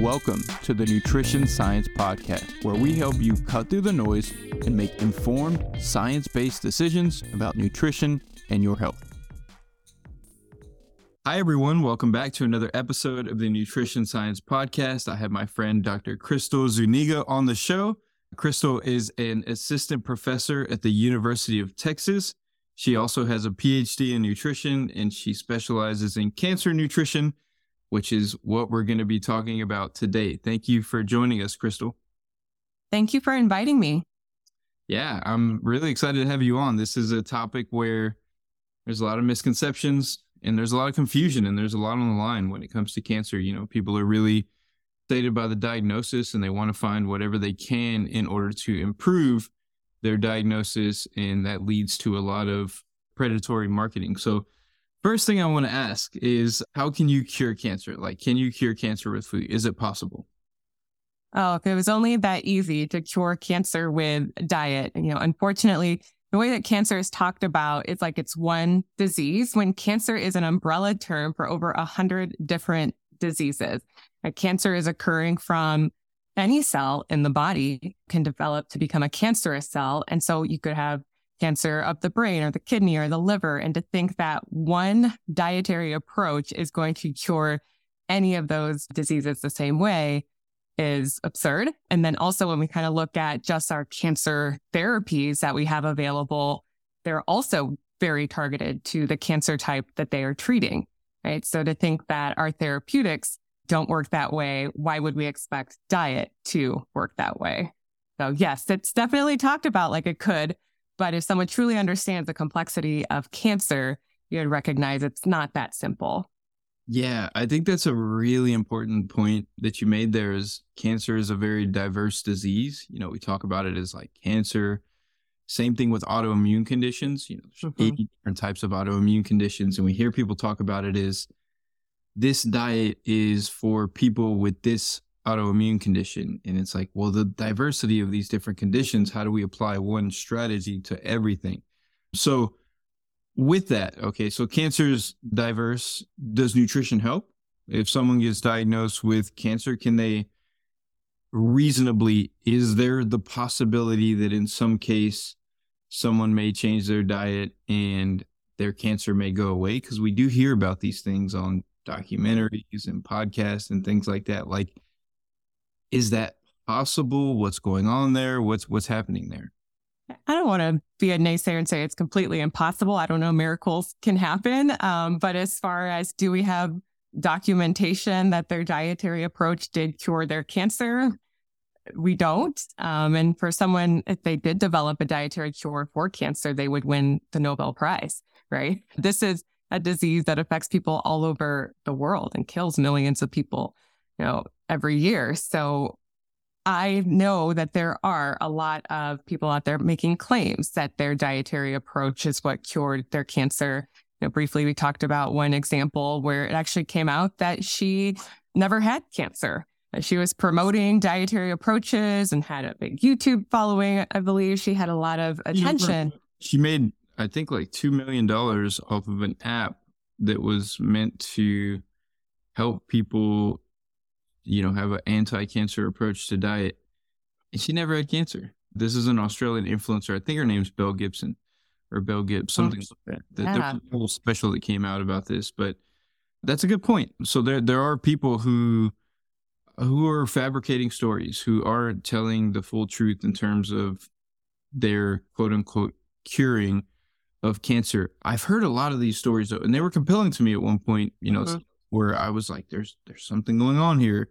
Welcome to the Nutrition Science Podcast, where we help you cut through the noise and make informed, science based decisions about nutrition and your health. Hi, everyone. Welcome back to another episode of the Nutrition Science Podcast. I have my friend Dr. Krystle Zuniga on the show. Krystle is an assistant professor at the University of Texas. She also has a PhD in nutrition and she specializes in cancer nutrition which is what we're going to be talking about today. Thank you for joining us, Krystle. Thank you for inviting me. Yeah, I'm really excited to have you on. This is a topic where there's a lot of misconceptions and there's a lot of confusion and there's a lot on the line when it comes to cancer. You know, people are really stated by the diagnosis and they want to find whatever they can in order to improve their diagnosis. And that leads to a lot of predatory marketing. So, First thing I want to ask is how can you cure cancer? Like, can you cure cancer with food? Is it possible? Oh, if it was only that easy to cure cancer with diet, you know, unfortunately, the way that cancer is talked about is like it's one disease when cancer is an umbrella term for over a hundred different diseases. Cancer is occurring from any cell in the body can develop to become a cancerous cell. And so you could have cancer of the brain or the kidney or the liver. And to think that one dietary approach is going to cure any of those diseases the same way is absurd. And then also when we kind of look at just our cancer therapies that we have available, they're also very targeted to the cancer type that they are treating, right? So to think that our therapeutics don't work that way, why would we expect diet to work that way? So yes, it's definitely talked about like it could, but if someone truly understands the complexity of cancer, you'd recognize it's not that simple. Yeah, I think that's a really important point that you made there is cancer is a very diverse disease. You know, we talk about it as like cancer. Same thing with autoimmune conditions. You know, there's mm-hmm. 80 different types of autoimmune conditions. And we hear people talk about it as this diet is for people with this autoimmune condition. And it's like, well, the diversity of these different conditions, how do we apply one strategy to everything? So, with that, okay, so cancer is diverse. Does nutrition help? If someone gets diagnosed with cancer, can they reasonably, is there the possibility that in some case someone may change their diet and their cancer may go away? Because we do hear about these things on documentaries and podcasts and things like that. Like, is that possible? What's going on there? What's what's happening there? I don't want to be a naysayer and say it's completely impossible. I don't know, miracles can happen. Um, but as far as do we have documentation that their dietary approach did cure their cancer? We don't. Um, and for someone, if they did develop a dietary cure for cancer, they would win the Nobel Prize, right? This is a disease that affects people all over the world and kills millions of people you know, every year. So I know that there are a lot of people out there making claims that their dietary approach is what cured their cancer. You know, briefly, we talked about one example where it actually came out that she never had cancer. She was promoting dietary approaches and had a big YouTube following. I believe she had a lot of attention. She made, I think, like $2 million off of an app that was meant to help people you know, have an anti-cancer approach to diet. And she never had cancer. This is an Australian influencer. I think her name's Belle Gibson or Belle Gibbs, oh, something like that. Yeah. There's a whole special that came out about this, but that's a good point. So there there are people who who are fabricating stories, who aren't telling the full truth in terms of their quote unquote curing of cancer. I've heard a lot of these stories though, and they were compelling to me at one point, you know, mm-hmm. Where I was like, there's there's something going on here.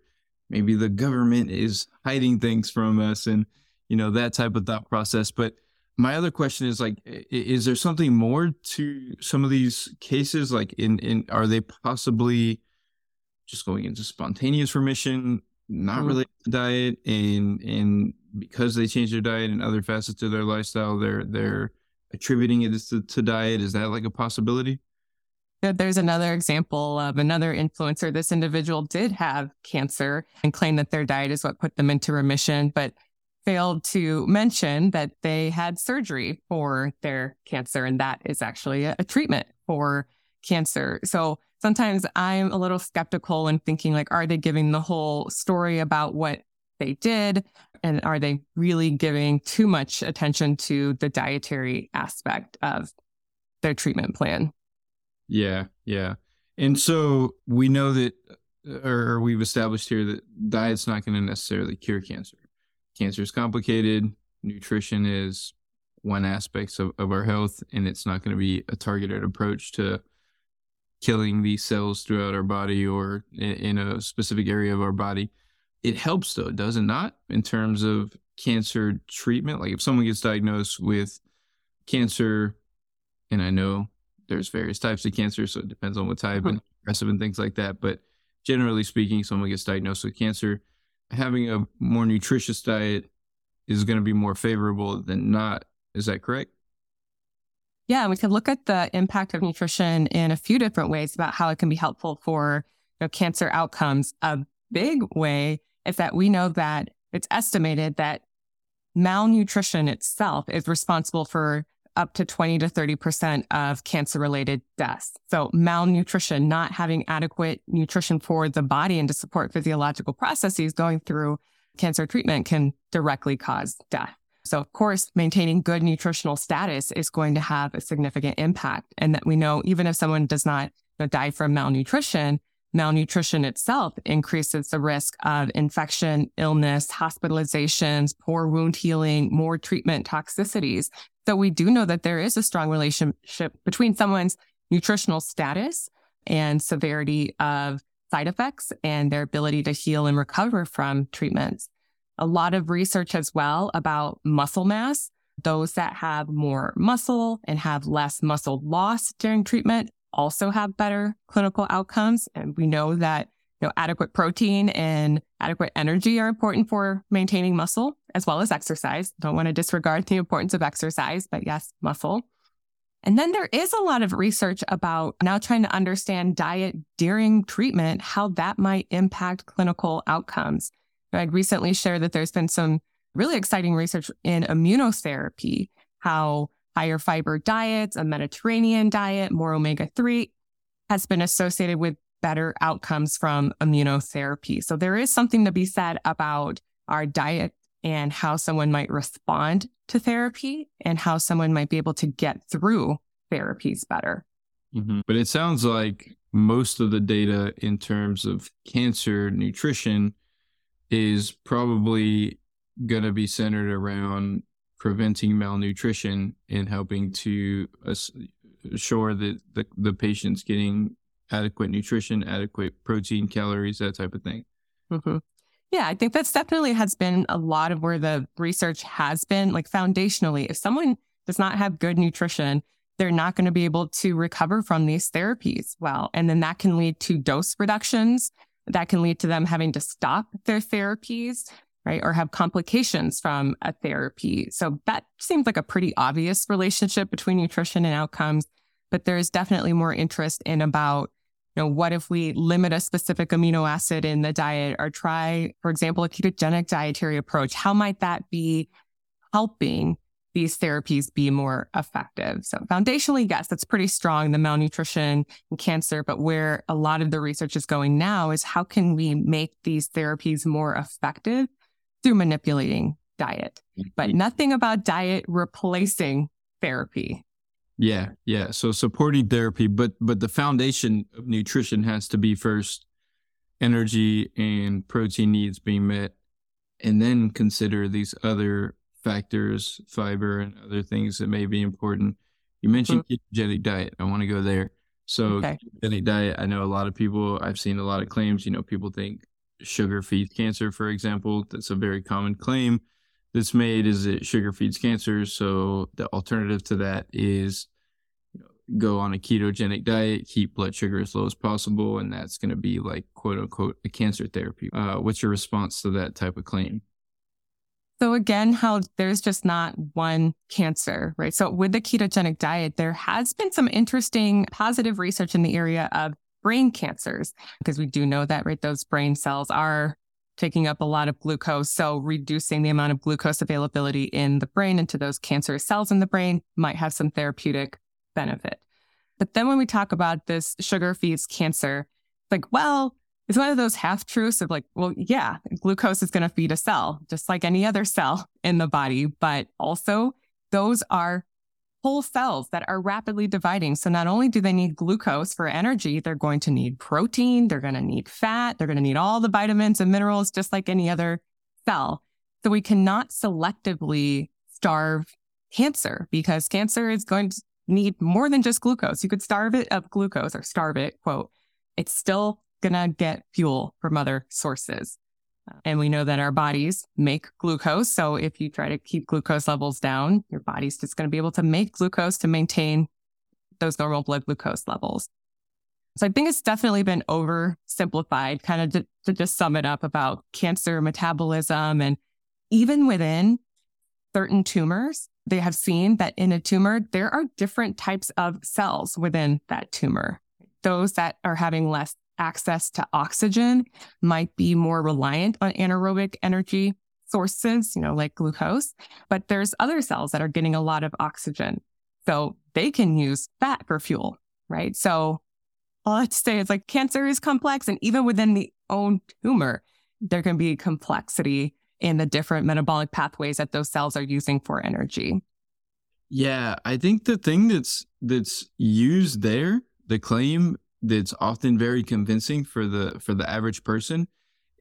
Maybe the government is hiding things from us and you know that type of thought process. But my other question is like is there something more to some of these cases? Like in in are they possibly just going into spontaneous remission not mm-hmm. related to diet and and because they change their diet and other facets of their lifestyle they're they're attributing it to, to diet? Is that like a possibility there's another example of another influencer. This individual did have cancer and claimed that their diet is what put them into remission, but failed to mention that they had surgery for their cancer. And that is actually a, a treatment for cancer. So sometimes I'm a little skeptical and thinking like, are they giving the whole story about what they did? And are they really giving too much attention to the dietary aspect of their treatment plan? Yeah, yeah. And so we know that, or we've established here that diet's not going to necessarily cure cancer. Cancer is complicated. Nutrition is one aspect of, of our health, and it's not going to be a targeted approach to killing these cells throughout our body or in, in a specific area of our body. It helps though, does it not, in terms of cancer treatment? Like if someone gets diagnosed with cancer, and I know there's various types of cancer, so it depends on what type uh-huh. and aggressive and things like that. But generally speaking, someone gets diagnosed with cancer, having a more nutritious diet is going to be more favorable than not. Is that correct? Yeah, we can look at the impact of nutrition in a few different ways about how it can be helpful for you know, cancer outcomes. A big way is that we know that it's estimated that malnutrition itself is responsible for up to 20 to 30% of cancer related deaths. So malnutrition, not having adequate nutrition for the body and to support physiological processes going through cancer treatment can directly cause death. So of course, maintaining good nutritional status is going to have a significant impact. And that we know even if someone does not you know, die from malnutrition, malnutrition itself increases the risk of infection, illness, hospitalizations, poor wound healing, more treatment toxicities. So we do know that there is a strong relationship between someone's nutritional status and severity of side effects and their ability to heal and recover from treatments. A lot of research as well about muscle mass. Those that have more muscle and have less muscle loss during treatment also have better clinical outcomes. And we know that you know, adequate protein and adequate energy are important for maintaining muscle as well as exercise. Don't want to disregard the importance of exercise, but yes, muscle. And then there is a lot of research about now trying to understand diet during treatment, how that might impact clinical outcomes. I'd recently shared that there's been some really exciting research in immunotherapy, how higher fiber diets, a Mediterranean diet, more omega 3 has been associated with better outcomes from immunotherapy. So there is something to be said about our diet and how someone might respond to therapy and how someone might be able to get through therapies better. Mm-hmm. But it sounds like most of the data in terms of cancer nutrition is probably going to be centered around preventing malnutrition and helping to assure that the, the patient's getting adequate nutrition, adequate protein, calories, that type of thing. Mm-hmm. Yeah, I think that's definitely has been a lot of where the research has been. Like foundationally, if someone does not have good nutrition, they're not going to be able to recover from these therapies well. And then that can lead to dose reductions. That can lead to them having to stop their therapies, right? Or have complications from a therapy. So that seems like a pretty obvious relationship between nutrition and outcomes. But there is definitely more interest in about you know, what if we limit a specific amino acid in the diet or try, for example, a ketogenic dietary approach? How might that be helping these therapies be more effective? So foundationally, yes, that's pretty strong, the malnutrition and cancer. But where a lot of the research is going now is how can we make these therapies more effective through manipulating diet, but mm-hmm. nothing about diet replacing therapy. Yeah, yeah. So supporting therapy, but but the foundation of nutrition has to be first energy and protein needs being met, and then consider these other factors, fiber and other things that may be important. You mentioned mm-hmm. ketogenic diet. I want to go there. So okay. ketogenic diet, I know a lot of people. I've seen a lot of claims. You know, people think sugar feeds cancer, for example. That's a very common claim that's made is that sugar feeds cancer. So the alternative to that is go on a ketogenic diet, keep blood sugar as low as possible, and that's going to be like quote unquote a cancer therapy. Uh, what's your response to that type of claim? So again, how there's just not one cancer, right? So with the ketogenic diet, there has been some interesting positive research in the area of brain cancers because we do know that, right? Those brain cells are taking up a lot of glucose. So reducing the amount of glucose availability in the brain into those cancerous cells in the brain might have some therapeutic benefit. But then when we talk about this sugar feeds cancer, it's like, well, it's one of those half truths of like, well, yeah, glucose is going to feed a cell just like any other cell in the body, but also those are whole cells that are rapidly dividing. So not only do they need glucose for energy, they're going to need protein, they're going to need fat, they're going to need all the vitamins and minerals just like any other cell. So we cannot selectively starve cancer because cancer is going to need more than just glucose. You could starve it of glucose or starve it, quote. It's still going to get fuel from other sources. And we know that our bodies make glucose. So if you try to keep glucose levels down, your body's just going to be able to make glucose to maintain those normal blood glucose levels. So I think it's definitely been oversimplified, kind of to, to just sum it up about cancer metabolism. And even within certain tumors, they have seen that in a tumor, there are different types of cells within that tumor. Those that are having less access to oxygen might be more reliant on anaerobic energy sources, you know, like glucose, but there's other cells that are getting a lot of oxygen. So they can use fat for fuel, right? So let's say is like cancer is complex and even within the own tumor, there can be complexity in the different metabolic pathways that those cells are using for energy. Yeah, I think the thing that's that's used there, the claim that's often very convincing for the for the average person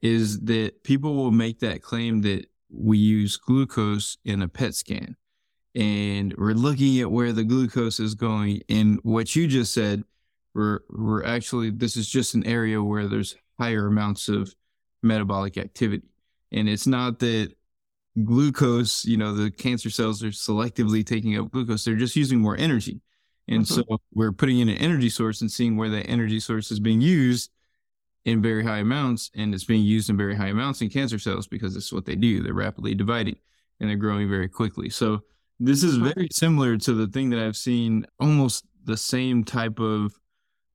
is that people will make that claim that we use glucose in a PET scan. And we're looking at where the glucose is going. And what you just said we're we're actually this is just an area where there's higher amounts of metabolic activity. And it's not that glucose you know the cancer cells are selectively taking up glucose. They're just using more energy and mm-hmm. so we're putting in an energy source and seeing where that energy source is being used in very high amounts. And it's being used in very high amounts in cancer cells because it's what they do. They're rapidly dividing and they're growing very quickly. So this is very similar to the thing that I've seen almost the same type of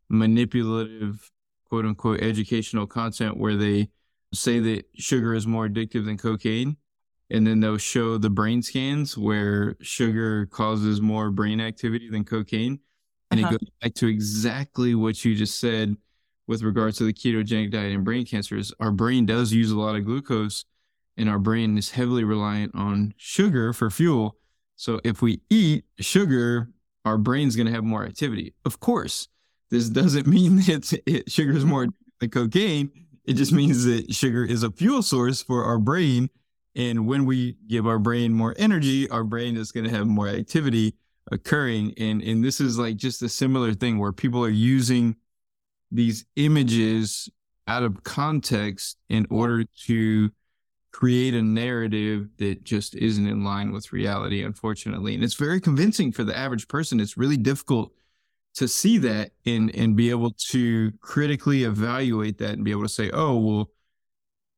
manipulative, quote unquote, educational content where they say that sugar is more addictive than cocaine and then they'll show the brain scans where sugar causes more brain activity than cocaine. And uh-huh. it goes back to exactly what you just said with regards to the ketogenic diet and brain cancers. Our brain does use a lot of glucose, and our brain is heavily reliant on sugar for fuel. So if we eat sugar, our brain's going to have more activity. Of course, this doesn't mean that it, sugar is more than cocaine. It just means that sugar is a fuel source for our brain and when we give our brain more energy, our brain is going to have more activity occurring. And, and this is like just a similar thing where people are using these images out of context in order to create a narrative that just isn't in line with reality, unfortunately. And it's very convincing for the average person. It's really difficult to see that and, and be able to critically evaluate that and be able to say, oh, well,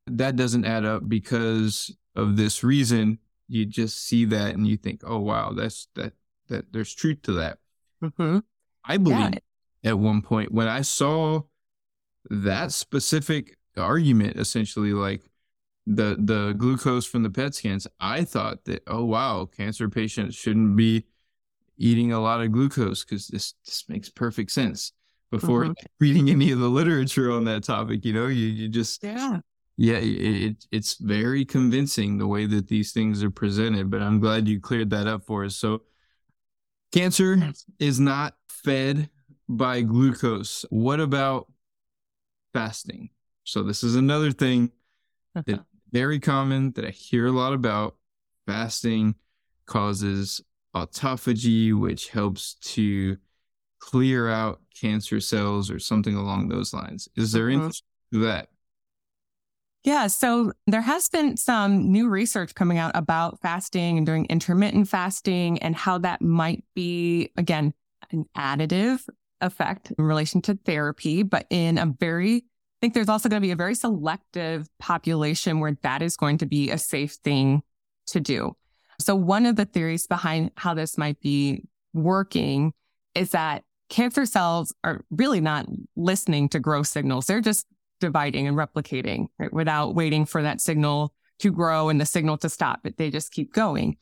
that doesn't add up because of this reason, you just see that and you think, oh wow, that's that that there's truth to that. Mm-hmm. I believe yeah. at one point when I saw that specific argument, essentially like the the glucose from the PET scans, I thought that oh wow, cancer patients shouldn't be eating a lot of glucose because this this makes perfect sense. Before mm-hmm. reading any of the literature on that topic, you know, you you just yeah yeah, it, it's very convincing the way that these things are presented, but I'm glad you cleared that up for us. So, cancer is not fed by glucose. What about fasting? So, this is another thing that very common that I hear a lot about. Fasting causes autophagy, which helps to clear out cancer cells or something along those lines. Is there uh-huh. anything to that? Yeah. So there has been some new research coming out about fasting and doing intermittent fasting and how that might be, again, an additive effect in relation to therapy, but in a very, I think there's also going to be a very selective population where that is going to be a safe thing to do. So one of the theories behind how this might be working is that cancer cells are really not listening to growth signals. They're just dividing and replicating right, without waiting for that signal to grow and the signal to stop, but they just keep going.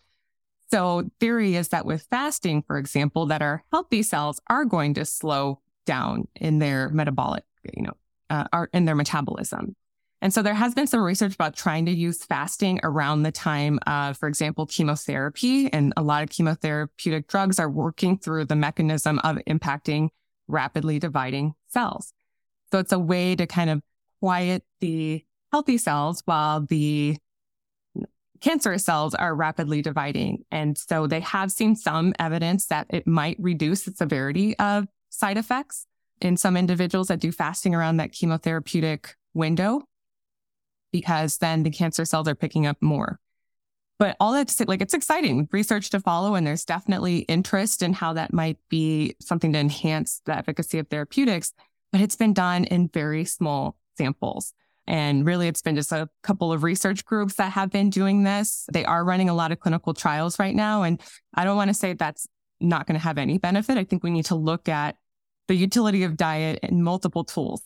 So theory is that with fasting, for example, that our healthy cells are going to slow down in their metabolic, you know, uh, in their metabolism. And so there has been some research about trying to use fasting around the time of, for example, chemotherapy. And a lot of chemotherapeutic drugs are working through the mechanism of impacting rapidly dividing cells. So it's a way to kind of quiet the healthy cells while the cancerous cells are rapidly dividing. And so they have seen some evidence that it might reduce the severity of side effects in some individuals that do fasting around that chemotherapeutic window because then the cancer cells are picking up more. But all that's like, it's exciting research to follow. And there's definitely interest in how that might be something to enhance the efficacy of therapeutics. But it's been done in very small samples. And really, it's been just a couple of research groups that have been doing this. They are running a lot of clinical trials right now. And I don't want to say that's not going to have any benefit. I think we need to look at the utility of diet and multiple tools.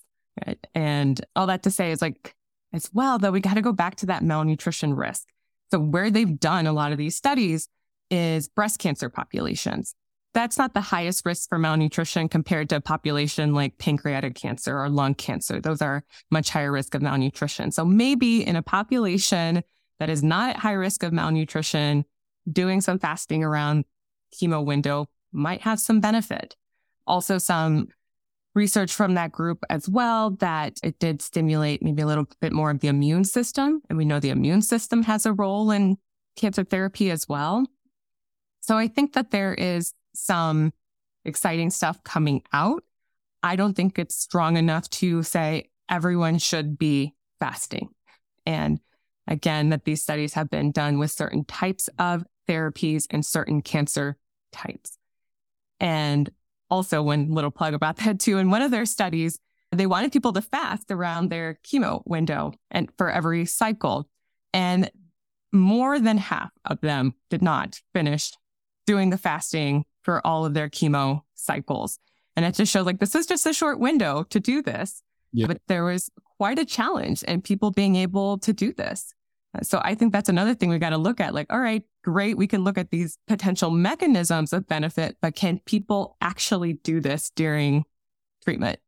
Right? And all that to say is like, as well, though, we got to go back to that malnutrition risk. So, where they've done a lot of these studies is breast cancer populations. That's not the highest risk for malnutrition compared to a population like pancreatic cancer or lung cancer. Those are much higher risk of malnutrition. So, maybe in a population that is not at high risk of malnutrition, doing some fasting around chemo window might have some benefit. Also, some research from that group as well that it did stimulate maybe a little bit more of the immune system. And we know the immune system has a role in cancer therapy as well. So I think that there is some exciting stuff coming out. I don't think it's strong enough to say everyone should be fasting. And again, that these studies have been done with certain types of therapies and certain cancer types. And also one little plug about that too. In one of their studies, they wanted people to fast around their chemo window and for every cycle. And more than half of them did not finish doing the fasting for all of their chemo cycles. And it just shows like this is just a short window to do this. Yeah. But there was quite a challenge in people being able to do this. So I think that's another thing we got to look at. Like, all right, great. We can look at these potential mechanisms of benefit, but can people actually do this during treatment?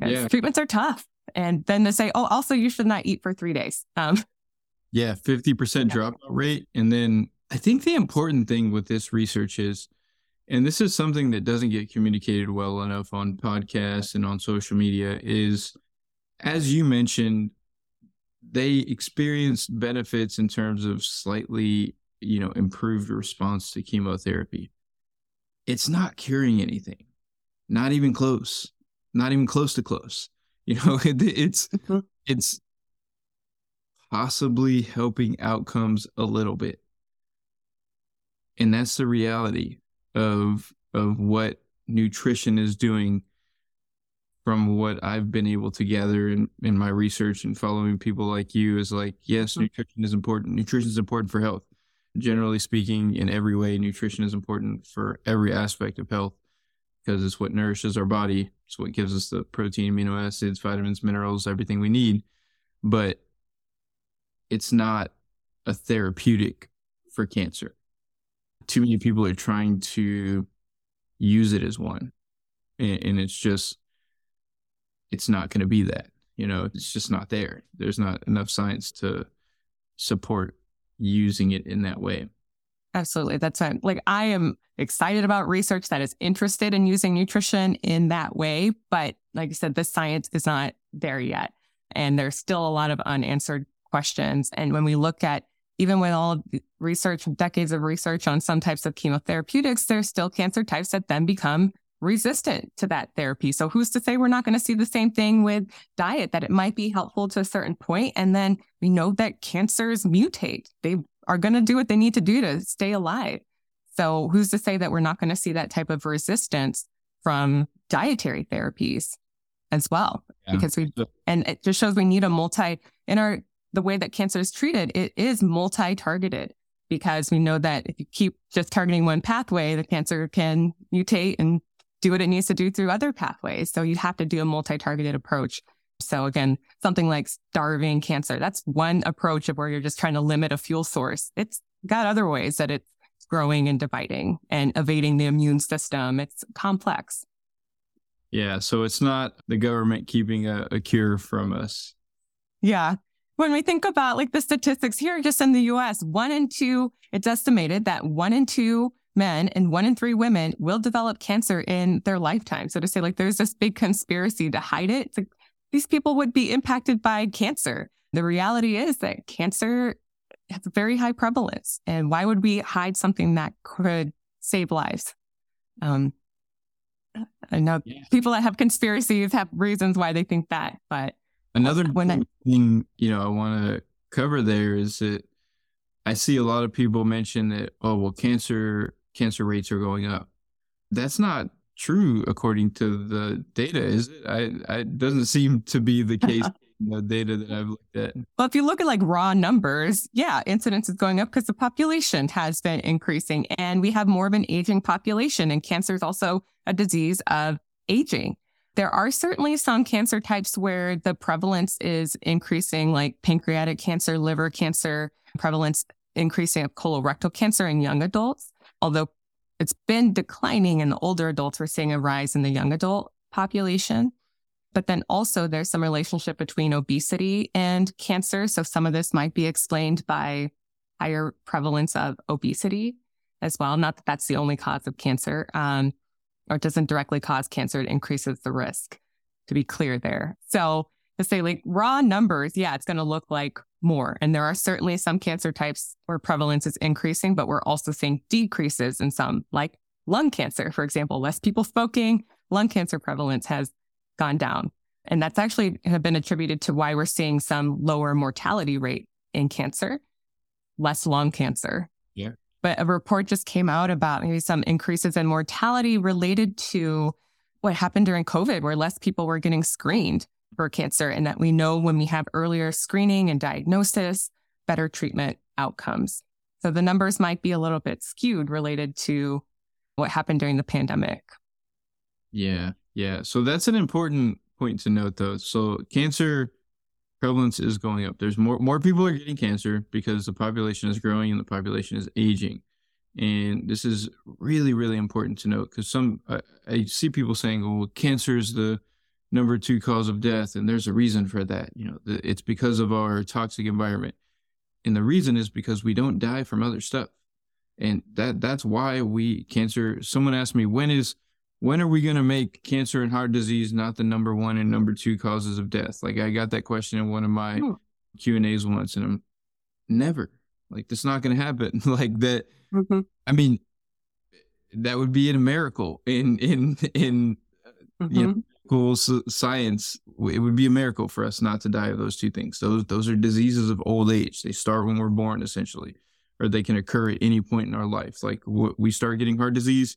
Yeah. Treatments are tough. And then they say, oh, also you should not eat for three days. Um, yeah, 50% dropout rate. And then I think the important thing with this research is, and this is something that doesn't get communicated well enough on podcasts and on social media, is as you mentioned, they experienced benefits in terms of slightly, you know, improved response to chemotherapy. It's not curing anything, not even close, not even close to close. You know, it, it's mm-hmm. it's possibly helping outcomes a little bit, and that's the reality of of what nutrition is doing from what I've been able to gather in, in my research and following people like you is like, yes, mm-hmm. nutrition is important. Nutrition is important for health. Generally speaking, in every way, nutrition is important for every aspect of health because it's what nourishes our body. It's what gives us the protein, amino acids, vitamins, minerals, everything we need. But it's not a therapeutic for cancer. Too many people are trying to use it as one. And, and it's just it's not going to be that. You know, it's just not there. There's not enough science to support using it in that way. Absolutely. That's fine. Like I am excited about research that is interested in using nutrition in that way. But like I said, the science is not there yet. And there's still a lot of unanswered questions. And when we look at even with all the research, decades of research on some types of chemotherapeutics, there's still cancer types that then become resistant to that therapy. So who's to say we're not going to see the same thing with diet, that it might be helpful to a certain point. And then we know that cancers mutate. They are going to do what they need to do to stay alive. So who's to say that we're not going to see that type of resistance from dietary therapies as well? Yeah. Because we, and it just shows we need a multi, in our, the way that cancer is treated, it is multi-targeted because we know that if you keep just targeting one pathway, the cancer can mutate and do what it needs to do through other pathways. So you have to do a multi-targeted approach. So again, something like starving cancer, that's one approach of where you're just trying to limit a fuel source. It's got other ways that it's growing and dividing and evading the immune system. It's complex. Yeah. So it's not the government keeping a, a cure from us. Yeah. When we think about like the statistics here, just in the US, one in two, it's estimated that one in two men and one in three women will develop cancer in their lifetime. So to say like there's this big conspiracy to hide it, like, these people would be impacted by cancer. The reality is that cancer has a very high prevalence. And why would we hide something that could save lives? Um, I know yeah. people that have conspiracies have reasons why they think that, but another when I, thing you know I want to cover there is that I see a lot of people mention that oh well cancer cancer rates are going up. That's not true according to the data, is it? I, I it doesn't seem to be the case the data that I've looked at. Well, if you look at like raw numbers, yeah, incidence is going up because the population has been increasing and we have more of an aging population and cancer is also a disease of aging. There are certainly some cancer types where the prevalence is increasing, like pancreatic cancer, liver cancer, prevalence increasing of colorectal cancer in young adults. Although it's been declining in the older adults, we're seeing a rise in the young adult population. But then also there's some relationship between obesity and cancer. So some of this might be explained by higher prevalence of obesity as well. Not that that's the only cause of cancer, um, or doesn't directly cause cancer. It increases the risk to be clear there. So to say like raw numbers, yeah, it's going to look like more. And there are certainly some cancer types where prevalence is increasing, but we're also seeing decreases in some like lung cancer, for example, less people smoking, lung cancer prevalence has gone down. And that's actually been attributed to why we're seeing some lower mortality rate in cancer, less lung cancer. But a report just came out about maybe some increases in mortality related to what happened during COVID, where less people were getting screened for cancer. And that we know when we have earlier screening and diagnosis, better treatment outcomes. So the numbers might be a little bit skewed related to what happened during the pandemic. Yeah. Yeah. So that's an important point to note though. So cancer prevalence is going up. There's more more people are getting cancer because the population is growing and the population is aging. And this is really, really important to note because some I, I, see people saying, "Oh, well, cancer is the number two cause of death," and there's a reason for that. You know, it's because of our toxic environment, and the reason is because we don't die from other stuff, and that that's why we cancer. Someone asked me, "When is when are we going to make cancer and heart disease not the number one and number two causes of death? Like I got that question in one of my hmm. Q and A's once, and I'm never like that's not going to happen. like that. Mm-hmm. I mean, that would be a miracle in in in mm-hmm. you know, cool science. It would be a miracle for us not to die of those two things. Those those are diseases of old age. They start when we're born, essentially, or they can occur at any point in our life. Like we start getting heart disease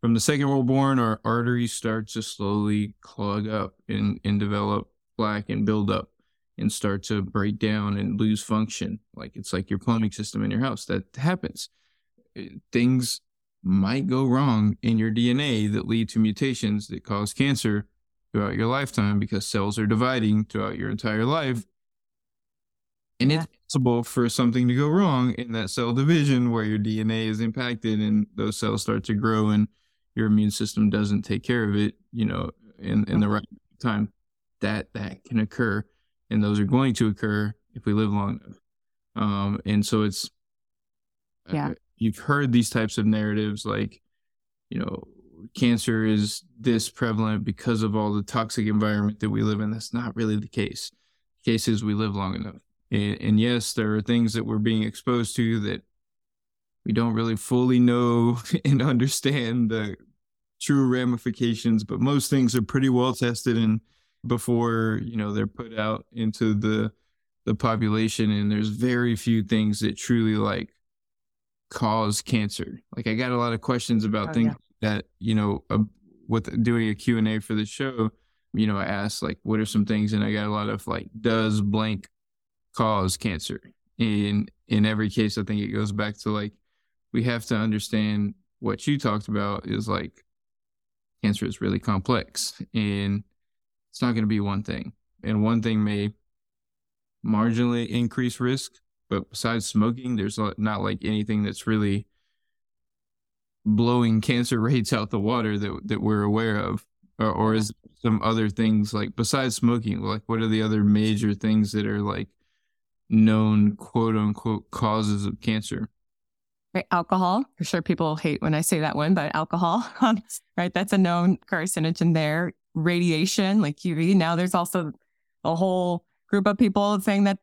from the second we're born, our arteries start to slowly clog up and, and develop plaque and build up and start to break down and lose function. Like it's like your plumbing system in your house. That happens. Uh, things might go wrong in your DNA that lead to mutations that cause cancer throughout your lifetime because cells are dividing throughout your entire life. And yeah. it's possible for something to go wrong in that cell division where your DNA is impacted and those cells start to grow and your immune system doesn't take care of it, you know, in, in the right time, that that can occur. And those are going to occur if we live long enough. Um, and so it's, uh, yeah, uh, you've heard these types of narratives like, you know, cancer is this prevalent because of all the toxic environment that we live in. That's not really the case. The case is we live long enough. And, and yes, there are things that we're being exposed to that we don't really fully know and understand the true ramifications, but most things are pretty well tested and before, you know, they're put out into the the population and there's very few things that truly like cause cancer. Like I got a lot of questions about oh, things yeah. that, you know, uh, with doing a Q&A for the show, you know, I asked like what are some things and I got a lot of like does blank cause cancer? And in every case I think it goes back to like we have to understand what you talked about is like cancer is really complex and it's not going to be one thing. And one thing may marginally increase risk, but besides smoking, there's not like anything that's really blowing cancer rates out the water that that we're aware of, or, or is some other things like besides smoking? Like, what are the other major things that are like known quote unquote causes of cancer? Right, alcohol. For sure, people hate when I say that one, but alcohol, um, right? That's a known carcinogen there. Radiation, like UV. Now there's also a whole group of people saying that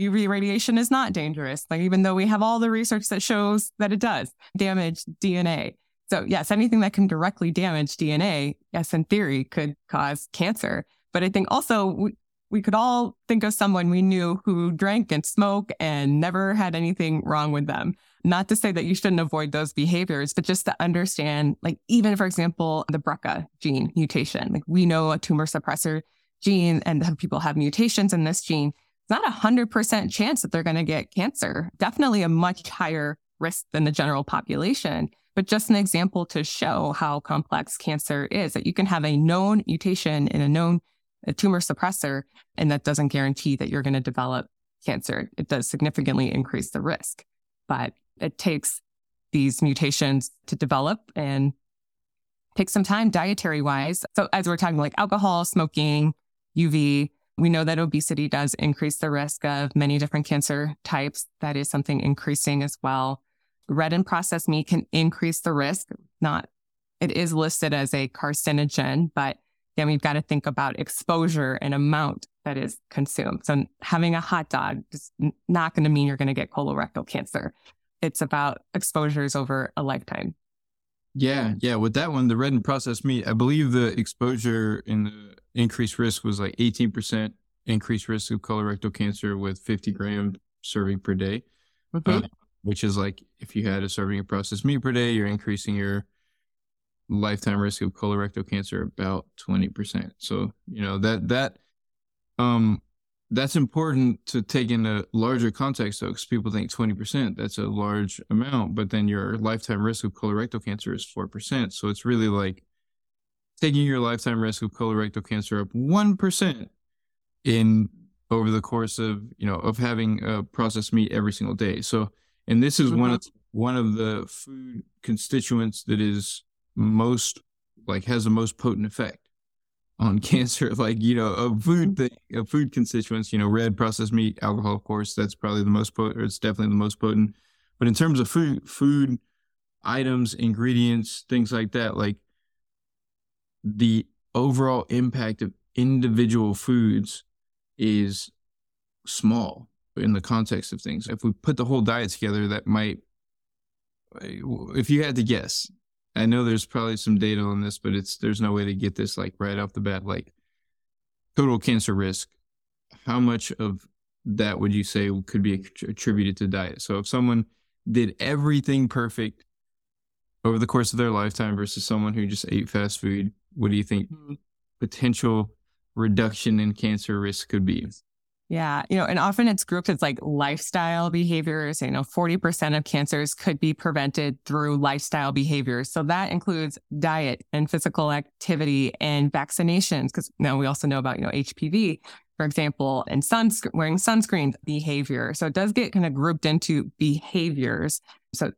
UV radiation is not dangerous. Like even though we have all the research that shows that it does damage DNA. So yes, anything that can directly damage DNA, yes, in theory, could cause cancer. But I think also we, we could all think of someone we knew who drank and smoked and never had anything wrong with them. Not to say that you shouldn't avoid those behaviors, but just to understand, like even for example, the BRCA gene mutation. Like we know a tumor suppressor gene and people have mutations in this gene. It's not a hundred percent chance that they're going to get cancer. Definitely a much higher risk than the general population but just an example to show how complex cancer is that you can have a known mutation in a known a tumor suppressor, and that doesn't guarantee that you're going to develop cancer. It does significantly increase the risk, but it takes these mutations to develop and take some time dietary wise. So as we're talking like alcohol, smoking, UV, we know that obesity does increase the risk of many different cancer types. That is something increasing as well red and processed meat can increase the risk. Not, it is listed as a carcinogen, but then we've got to think about exposure and amount that is consumed. So having a hot dog is not going to mean you're going to get colorectal cancer. It's about exposures over a lifetime. Yeah, yeah. With that one, the red and processed meat, I believe the exposure in the increased risk was like 18% increased risk of colorectal cancer with 50 gram serving per day. Mm-hmm. Uh, which is like if you had a serving of processed meat per day, you're increasing your lifetime risk of colorectal cancer about 20%. So, you know, that, that, um, that's important to take in a larger context though, because people think 20%, that's a large amount, but then your lifetime risk of colorectal cancer is 4%. So it's really like taking your lifetime risk of colorectal cancer up 1% in over the course of, you know, of having a processed meat every single day. So, and this is mm-hmm. one of one of the food constituents that is most like has the most potent effect on cancer. Like you know, a food mm-hmm. thing, a food constituents. You know, red processed meat, alcohol, of course, that's probably the most potent. It's definitely the most potent. But in terms of food, food items, ingredients, things like that, like the overall impact of individual foods is small in the context of things. If we put the whole diet together, that might, if you had to guess, I know there's probably some data on this, but it's there's no way to get this like right off the bat. Like total cancer risk, how much of that would you say could be attributed to diet? So if someone did everything perfect over the course of their lifetime versus someone who just ate fast food, what do you think mm-hmm. potential reduction in cancer risk could be? Yeah. You know, and often it's grouped as like lifestyle behaviors. You know, 40% of cancers could be prevented through lifestyle behaviors. So that includes diet and physical activity and vaccinations. Cause now we also know about, you know, HPV, for example, and sunscreen, wearing sunscreen behavior. So it does get kind of grouped into behaviors. So,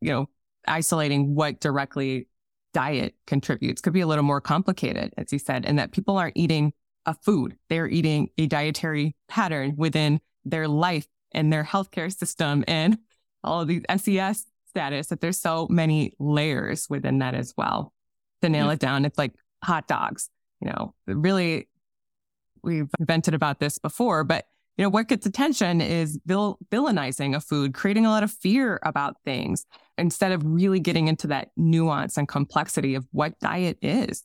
you know, isolating what directly diet contributes could be a little more complicated, as you said, and that people aren't eating a food. They're eating a dietary pattern within their life and their healthcare system and all of these SES status that there's so many layers within that as well. To nail mm-hmm. it down, it's like hot dogs. You know, really, we've vented about this before, but you know, what gets attention is vil- villainizing a food, creating a lot of fear about things instead of really getting into that nuance and complexity of what diet is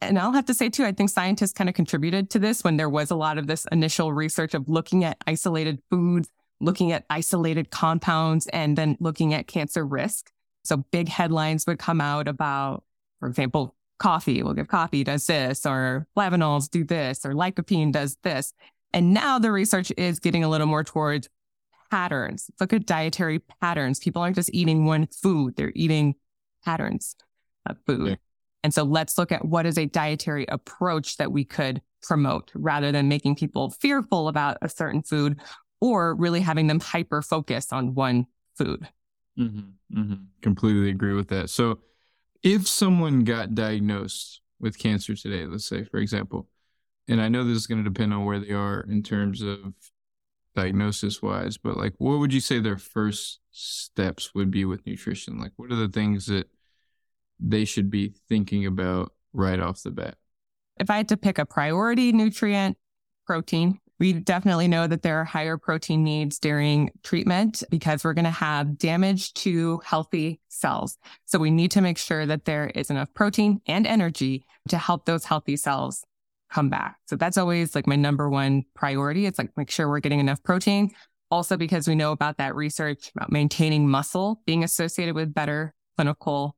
and I'll have to say too, I think scientists kind of contributed to this when there was a lot of this initial research of looking at isolated foods, looking at isolated compounds, and then looking at cancer risk. So big headlines would come out about, for example, coffee. We'll give coffee does this, or flavonols do this, or lycopene does this. And now the research is getting a little more towards patterns. Look at dietary patterns. People aren't just eating one food, they're eating patterns of food. Yeah. And so let's look at what is a dietary approach that we could promote rather than making people fearful about a certain food or really having them hyper focus on one food. Mm-hmm, mm-hmm. Completely agree with that. So, if someone got diagnosed with cancer today, let's say, for example, and I know this is going to depend on where they are in terms of diagnosis wise, but like, what would you say their first steps would be with nutrition? Like, what are the things that they should be thinking about right off the bat? If I had to pick a priority nutrient, protein. We definitely know that there are higher protein needs during treatment because we're going to have damage to healthy cells. So we need to make sure that there is enough protein and energy to help those healthy cells come back. So that's always like my number one priority. It's like make sure we're getting enough protein. Also, because we know about that research about maintaining muscle being associated with better clinical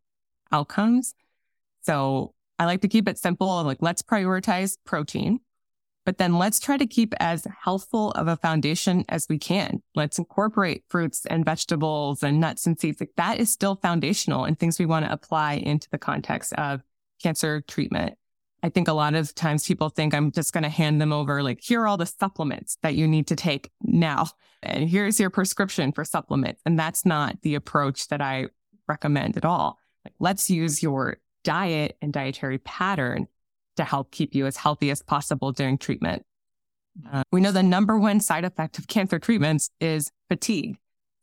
outcomes. So I like to keep it simple. Like let's prioritize protein. But then let's try to keep as healthful of a foundation as we can. Let's incorporate fruits and vegetables and nuts and seeds. Like that is still foundational and things we want to apply into the context of cancer treatment. I think a lot of times people think I'm just going to hand them over, like, here are all the supplements that you need to take now. And here's your prescription for supplements. And that's not the approach that I recommend at all. Like, let's use your diet and dietary pattern to help keep you as healthy as possible during treatment. Uh, we know the number one side effect of cancer treatments is fatigue.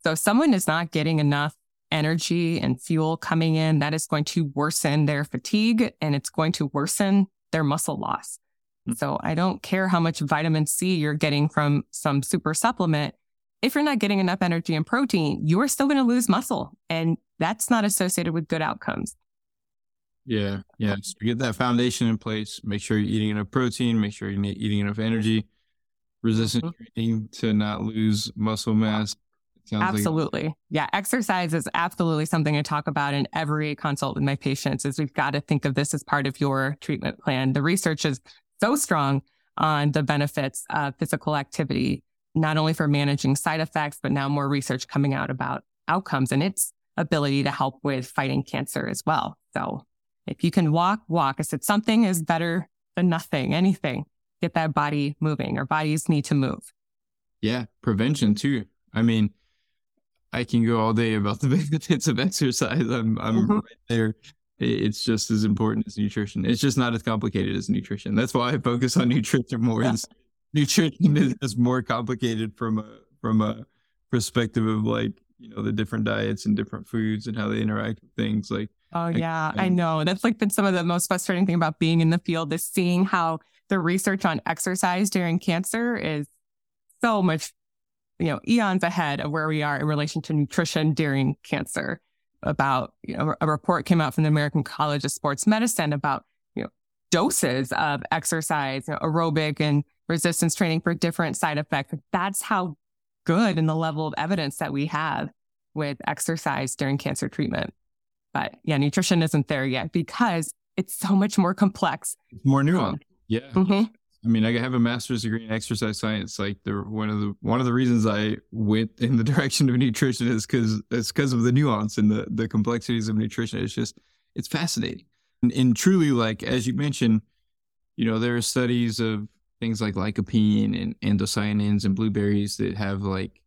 So if someone is not getting enough energy and fuel coming in, that is going to worsen their fatigue and it's going to worsen their muscle loss. Mm-hmm. So I don't care how much vitamin C you're getting from some super supplement. If you're not getting enough energy and protein, you are still going to lose muscle and that's not associated with good outcomes. Yeah, yeah. So get that foundation in place. Make sure you're eating enough protein. Make sure you're eating enough energy. Resistant mm-hmm. training to not lose muscle mass. Absolutely. Like- yeah. Exercise is absolutely something I talk about in every consult with my patients is we've got to think of this as part of your treatment plan. The research is so strong on the benefits of physical activity, not only for managing side effects, but now more research coming out about outcomes and its ability to help with fighting cancer as well. So if you can walk, walk. I said something is better than nothing, anything. Get that body moving. Our bodies need to move. Yeah, prevention too. I mean, I can go all day about the benefits of exercise. I'm I'm mm-hmm. right there. It's just as important as nutrition. It's just not as complicated as nutrition. That's why I focus on nutrition more. Yeah. Nutrition is more complicated from a from a perspective of like you know the different diets and different foods and how they interact with things like oh yeah I, I know that's like been some of the most frustrating thing about being in the field is seeing how the research on exercise during cancer is so much you know eons ahead of where we are in relation to nutrition during cancer. About you know a report came out from the American College of Sports Medicine about you know doses of exercise you know, aerobic and resistance training for different side effects. That's how good in the level of evidence that we have with exercise during cancer treatment. But yeah, nutrition isn't there yet because it's so much more complex. It's more nuanced. Yeah. Mm-hmm. I mean, I have a master's degree in exercise science. Like the one of the one of the reasons I went in the direction of nutrition is because it's because of the nuance and the the complexities of nutrition. It's just it's fascinating and, and truly like as you mentioned, you know, there are studies of things like lycopene and anthocyanins and blueberries that have like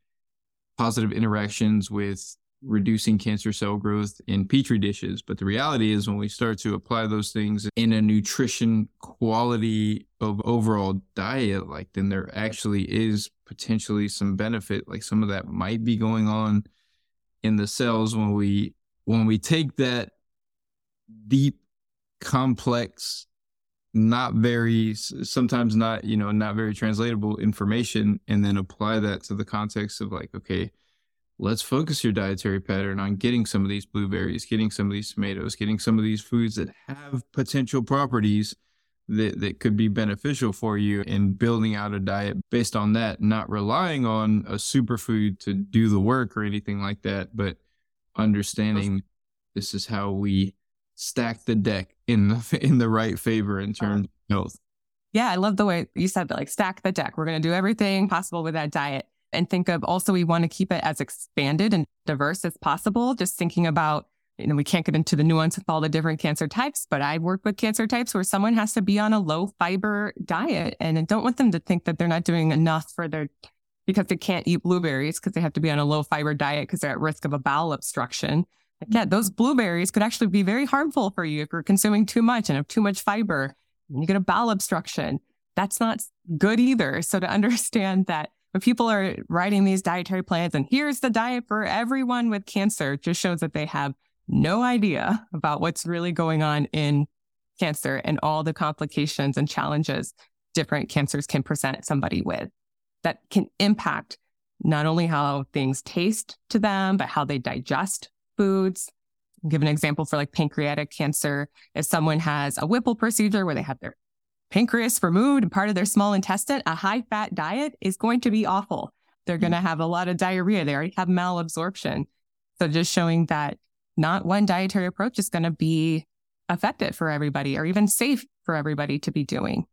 positive interactions with reducing cancer cell growth in petri dishes. But the reality is when we start to apply those things in a nutrition quality of overall diet, like then there actually is potentially some benefit. Like some of that might be going on in the cells when we when we take that deep complex not very sometimes not you know not very translatable information and then apply that to the context of like okay let's focus your dietary pattern on getting some of these blueberries getting some of these tomatoes getting some of these foods that have potential properties that, that could be beneficial for you and building out a diet based on that not relying on a superfood to do the work or anything like that but understanding this is how we stack the deck in the in the right favor in terms of health. Yeah, I love the way you said that. Like stack the deck. We're going to do everything possible with that diet, and think of also we want to keep it as expanded and diverse as possible. Just thinking about you know we can't get into the nuance of all the different cancer types, but I work with cancer types where someone has to be on a low fiber diet, and I don't want them to think that they're not doing enough for their because they can't eat blueberries because they have to be on a low fiber diet because they're at risk of a bowel obstruction. Yeah, those blueberries could actually be very harmful for you if you're consuming too much and have too much fiber. And you get a bowel obstruction. That's not good either. So to understand that when people are writing these dietary plans and here's the diet for everyone with cancer, just shows that they have no idea about what's really going on in cancer and all the complications and challenges different cancers can present somebody with that can impact not only how things taste to them, but how they digest foods. I'll give an example for like pancreatic cancer. If someone has a Whipple procedure where they have their pancreas removed and part of their small intestine, a high fat diet is going to be awful. They're hmm. going to have a lot of diarrhea. They already have malabsorption. So just showing that not one dietary approach is going to be effective for everybody or even safe for everybody to be doing.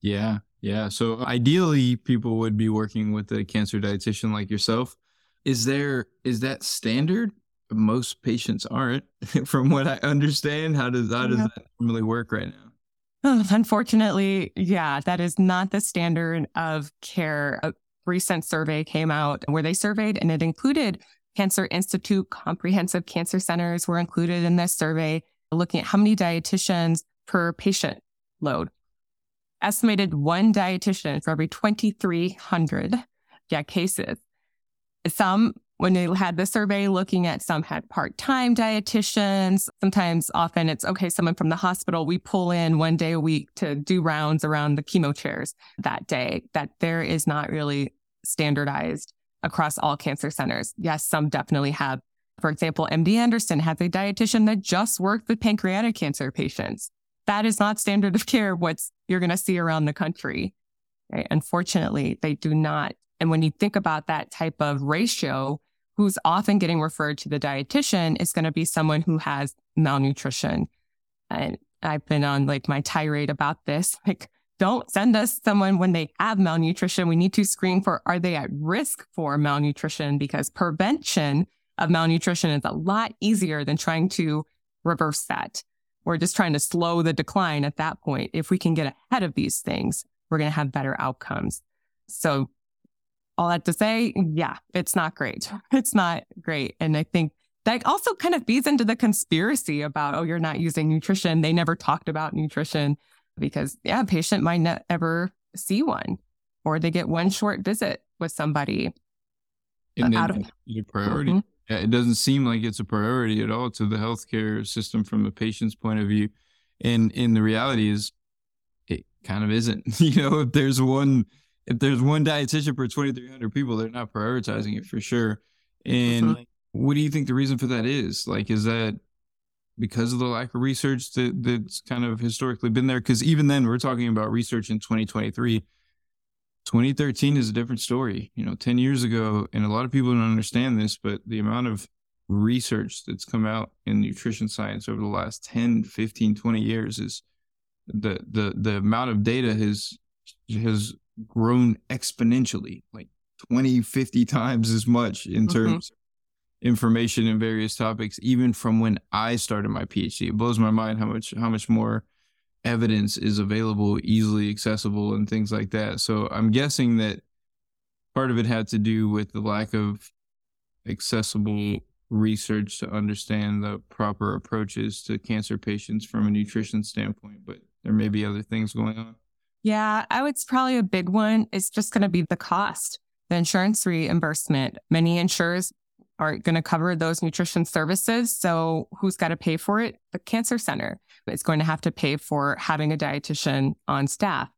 Yeah. Yeah. So ideally people would be working with a cancer dietitian like yourself. Is there is that standard? Most patients aren't, from what I understand. How does how does yeah. that normally work right now? Unfortunately, yeah, that is not the standard of care. A recent survey came out where they surveyed and it included Cancer Institute comprehensive cancer centers were included in this survey, looking at how many dietitians per patient load estimated one dietitian for every 2,300 yeah, cases. Some, when they had the survey looking at some had part-time dietitians. Sometimes often it's okay, someone from the hospital, we pull in one day a week to do rounds around the chemo chairs that day, that there is not really standardized across all cancer centers. Yes, some definitely have. For example, MD Anderson has a dietitian that just worked with pancreatic cancer patients that is not standard of care what's you're going to see around the country right? unfortunately they do not and when you think about that type of ratio who's often getting referred to the dietitian is going to be someone who has malnutrition and i've been on like my tirade about this like don't send us someone when they have malnutrition we need to screen for are they at risk for malnutrition because prevention of malnutrition is a lot easier than trying to reverse that we're just trying to slow the decline at that point. If we can get ahead of these things, we're going to have better outcomes. So all that to say, yeah, it's not great. It's not great. And I think that also kind of feeds into the conspiracy about, oh, you're not using nutrition. They never talked about nutrition because, yeah, a patient might not ever see one or they get one short visit with somebody. And then of, your priority. Mm-hmm it doesn't seem like it's a priority at all to the healthcare system from a patient's point of view. And in the reality is it kind of isn't. You know, if there's one if there's one dietitian for 2300 people, they're not prioritizing it for sure. And what do you think the reason for that is? Like is that because of the lack of research that that's kind of historically been there because even then we're talking about research in 2023 2013 is a different story. You know, 10 years ago, and a lot of people don't understand this, but the amount of research that's come out in nutrition science over the last 10, 15, 20 years is the the the amount of data has has grown exponentially, like 20, 50 times as much in mm-hmm. terms of information in various topics, even from when I started my PhD. It blows my mind how much how much more evidence is available, easily accessible, and things like that. So I'm guessing that part of it had to do with the lack of accessible research to understand the proper approaches to cancer patients from a nutrition standpoint, but there may be other things going on. Yeah, I would probably a big one is just going to be the cost, the insurance reimbursement. Many insurers aren't going to cover those nutrition services. So who's got to pay for it? The cancer center is going to have to pay for having a dietitian on staff.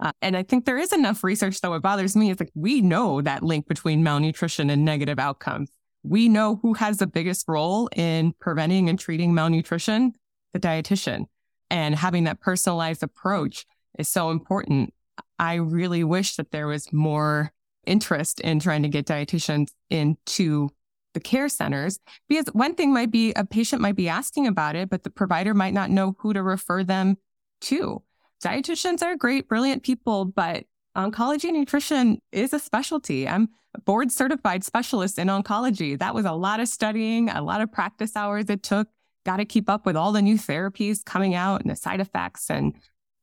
Uh, and I think there is enough research, though. What bothers me is like we know that link between malnutrition and negative outcomes. We know who has the biggest role in preventing and treating malnutrition, the dietitian. And having that personalized approach is so important. I really wish that there was more interest in trying to get dietitians into the care centers because one thing might be a patient might be asking about it, but the provider might not know who to refer them to. Dietitians are great, brilliant people, but oncology nutrition is a specialty. I'm a board certified specialist in oncology. That was a lot of studying, a lot of practice hours it took. Got to keep up with all the new therapies coming out and the side effects. And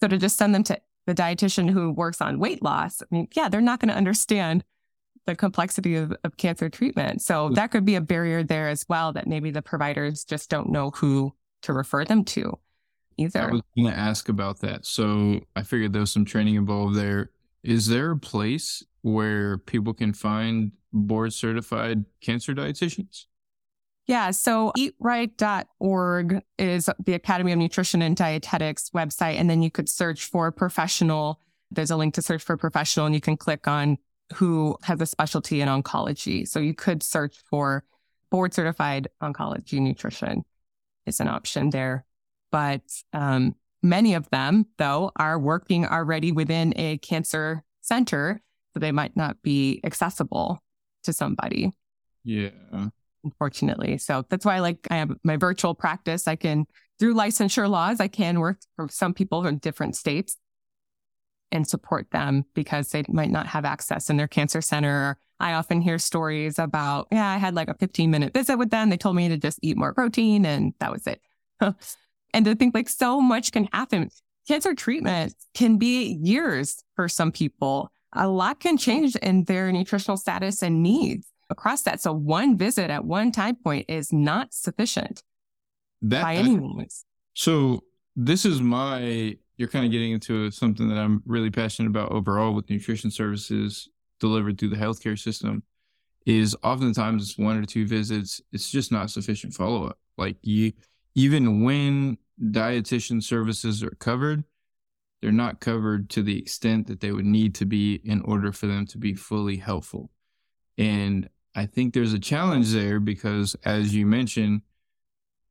so to just send them to the dietitian who works on weight loss, I mean, yeah, they're not going to understand the complexity of, of cancer treatment. So hmm. that could be a barrier there as well that maybe the providers just don't know who to refer them to either. I was going to ask about that. So I figured there was some training involved there. Is there a place where people can find board certified cancer dietitians? Yeah. So eatright.org is the Academy of Nutrition and Dietetics website. And then you could search for professional. There's a link to search for professional and you can click on who has a specialty in oncology. So you could search for board certified oncology nutrition is an option there. But um, many of them, though, are working already within a cancer center. So they might not be accessible to somebody. Yeah unfortunately. So that's why, I like, I have my virtual practice. I can, through licensure laws, I can work for some people in different states and support them because they might not have access in their cancer center. I often hear stories about, yeah, I had like a 15 minute visit with them. They told me to just eat more protein and that was it. and to think like so much can happen. Cancer treatment can be years for some people. A lot can change in their nutritional status and needs across that. So one visit at one time point is not sufficient that, by any means. So this is my you're kind of getting into something that I'm really passionate about overall with nutrition services delivered through the healthcare system is oftentimes it's one or two visits. It's just not sufficient follow up. Like you, even when dietitian services are covered, they're not covered to the extent that they would need to be in order for them to be fully helpful. And I think there's a challenge there because, as you mentioned,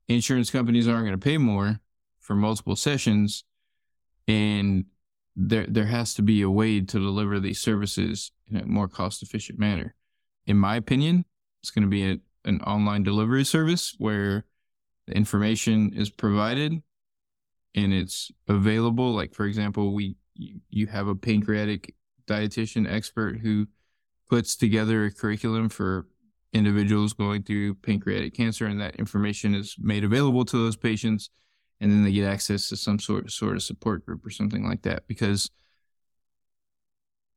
insurance companies aren't going to pay more for multiple sessions, and there there has to be a way to deliver these services in a more cost efficient manner. In my opinion, it's going to be a, an online delivery service where the information is provided and it's available. Like for example, we you, you have a pancreatic dietitian expert who puts together a curriculum for individuals going through pancreatic cancer, and that information is made available to those patients, and then they get access to some sort sort of support group or something like that because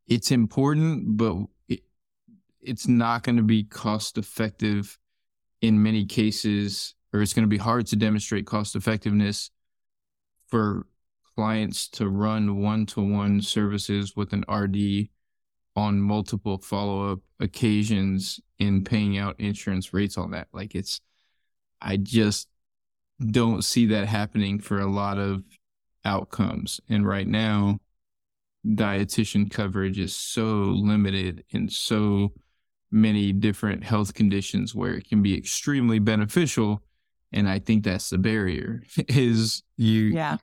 it's important, but it, it's not going to be cost effective in many cases, or it's going to be hard to demonstrate cost effectiveness for clients to run one to one services with an RD on multiple follow up occasions in paying out insurance rates on that. Like it's, I just don't see that happening for a lot of outcomes. And right now, dietitian coverage is so limited in so many different health conditions where it can be extremely beneficial. And I think that's the barrier is you, yeah.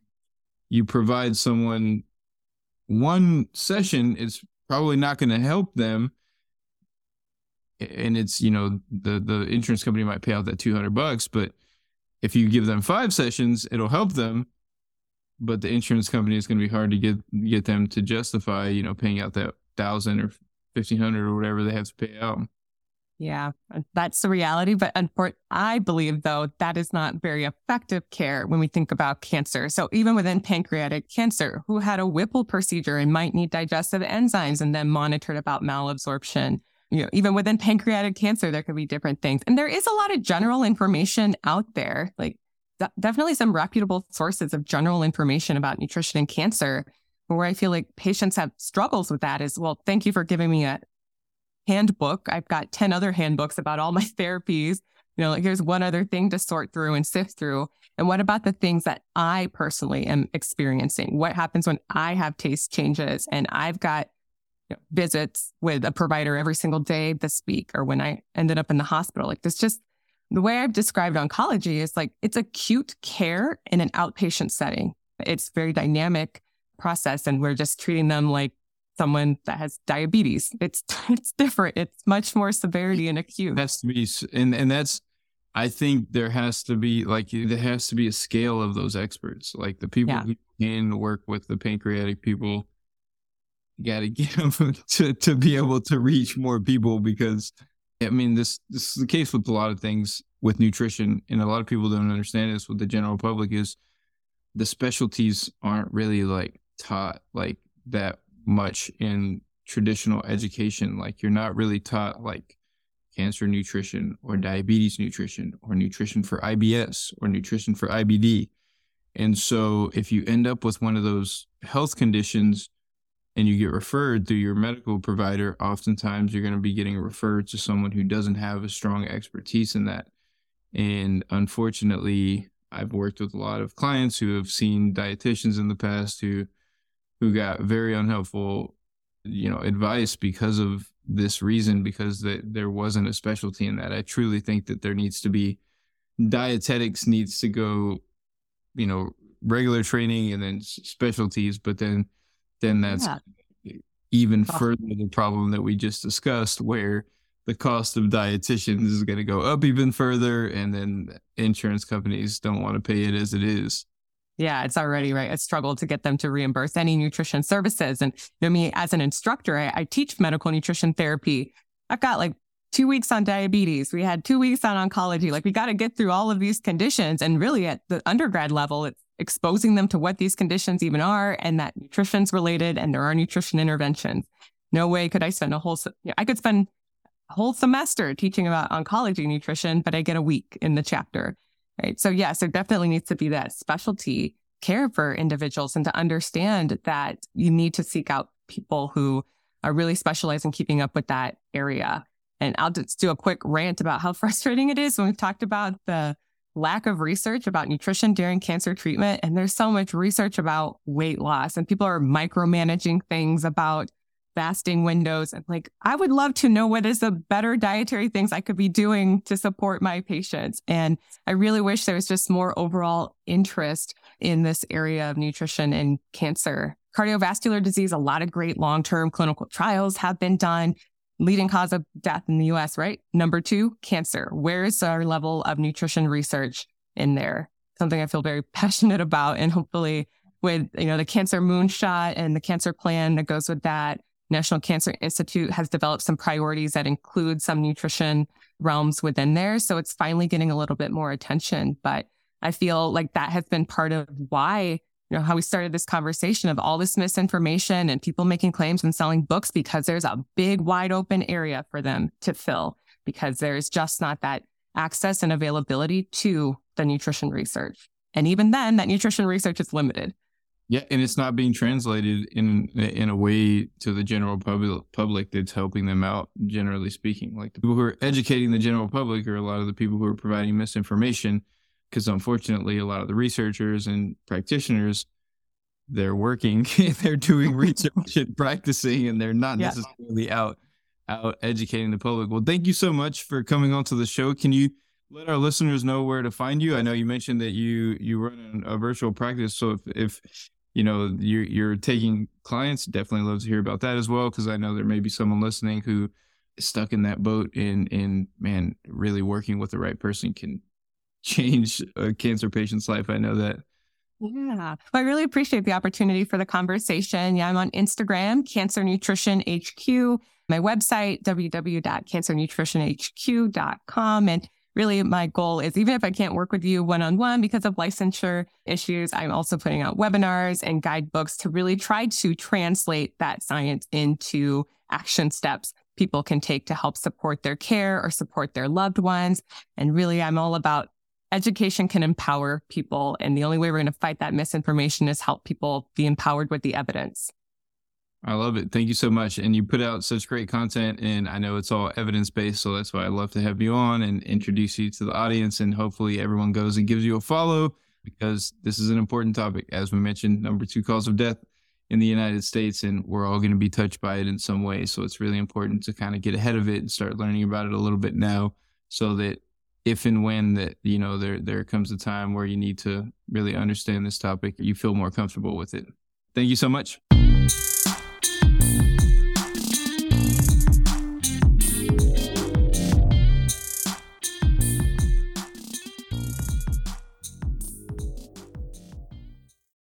you provide someone one session, it's probably not going to help them. And it's you know the the insurance company might pay out that 200 bucks but if you give them five sessions it'll help them. But the insurance company is going to be hard to get get them to justify you know paying out that thousand or 1500 or whatever they have to pay out yeah, uh, that's the reality. But I believe, though, that is not very effective care when we think about cancer. So even within pancreatic cancer, who had a Whipple procedure and might need digestive enzymes and then monitored about malabsorption. You know, even within pancreatic cancer, there could be different things. And there is a lot of general information out there, like definitely some reputable sources of general information about nutrition and cancer. Where I feel like patients have struggles with that is, well, thank you for giving me a, handbook. I've got 10 other handbooks about all my therapies. You know, like here's one other thing to sort through and sift through. And what about the things that I personally am experiencing? What happens when I have taste changes and I've got you know, visits with a provider every single day this week or when I ended up in the hospital? Like this just the way I've described oncology is like it's acute care in an outpatient setting. It's very dynamic process and we're just treating them like someone that has diabetes. It's it's different. It's much more severity and acute. Has to be, and and that's. I think there has to be like there has to be a scale of those experts. Like the people yeah. who can work with the pancreatic people, got to get them to to be able to reach more people because I mean this this is the case with a lot of things with nutrition, and a lot of people don't understand this with the general public is the specialties aren't really like taught like that much in traditional education. Like you're not really taught like cancer nutrition or diabetes nutrition or nutrition for IBS or nutrition for IBD. And so if you end up with one of those health conditions and you get referred through your medical provider, oftentimes you're going to be getting referred to someone who doesn't have a strong expertise in that. And unfortunately, I've worked with a lot of clients who have seen dietitians in the past who who got very unhelpful, you know, advice because of this reason because that there wasn't a specialty in that. I truly think that there needs to be dietetics needs to go, you know, regular training and then specialties, but then then that's yeah. even further the problem that we just discussed where the cost of dietitians is going to go up even further and then insurance companies don't want to pay it as it is yeah, it's already right a struggle to get them to reimburse any nutrition services. And you know, me as an instructor, I, I teach medical nutrition therapy. I've got like two weeks on diabetes. We had two weeks on oncology. Like we got to get through all of these conditions. And really at the undergrad level, it's exposing them to what these conditions even are and that nutrition's related and there are nutrition interventions. No way could I spend a whole, you know, I could spend a whole semester teaching about oncology nutrition, but I get a week in the chapter. Right. So, yes, there definitely needs to be that specialty care for individuals and to understand that you need to seek out people who are really specialized in keeping up with that area. And I'll just do a quick rant about how frustrating it is when we've talked about the lack of research about nutrition during cancer treatment. And there's so much research about weight loss, and people are micromanaging things about fasting windows. And like, I would love to know what is the better dietary things I could be doing to support my patients. And I really wish there was just more overall interest in this area of nutrition and cancer. Cardiovascular disease, a lot of great long term clinical trials have been done. Leading cause of death in the US, right? Number two, cancer. Where is our level of nutrition research in there? Something I feel very passionate about. And hopefully, with you know the cancer moonshot and the cancer plan that goes with that National Cancer Institute has developed some priorities that include some nutrition realms within there. So it's finally getting a little bit more attention. But I feel like that has been part of why, you know, how we started this conversation of all this misinformation and people making claims and selling books because there's a big, wide open area for them to fill because there's just not that access and availability to the nutrition research. And even then, that nutrition research is limited. Yeah, and it's not being translated in in a way to the general public public that's helping them out. Generally speaking, like the people who are educating the general public are a lot of the people who are providing misinformation. Because unfortunately, a lot of the researchers and practitioners, they're working, they're doing research and practicing, and they're not yeah. necessarily out out educating the public. Well, thank you so much for coming onto the show. Can you let our listeners know where to find you? I know you mentioned that you you run a virtual practice, so if if you know you're you're taking clients definitely love to hear about that as well because i know there may be someone listening who is stuck in that boat and and man really working with the right person can change a cancer patient's life i know that yeah. Well, I really appreciate the opportunity for the conversation. Yeah, I'm on Instagram, Cancer Nutrition HQ, my website, www.cancernutritionhq.com. And really my goal is even if I can't work with you one on one because of licensure issues, I'm also putting out webinars and guidebooks to really try to translate that science into action steps people can take to help support their care or support their loved ones. And really, I'm all about education can empower people. And the only way we're going to fight that misinformation is help people be empowered with the evidence. I love it. Thank you so much. And you put out such great content, and I know it's all evidence based. So that's why I love to have you on and introduce you to the audience. And hopefully, everyone goes and gives you a follow because this is an important topic. As we mentioned, number two cause of death in the United States, and we're all going to be touched by it in some way. So it's really important to kind of get ahead of it and start learning about it a little bit now so that if and when that you know there there comes a time where you need to really understand this topic you feel more comfortable with it thank you so much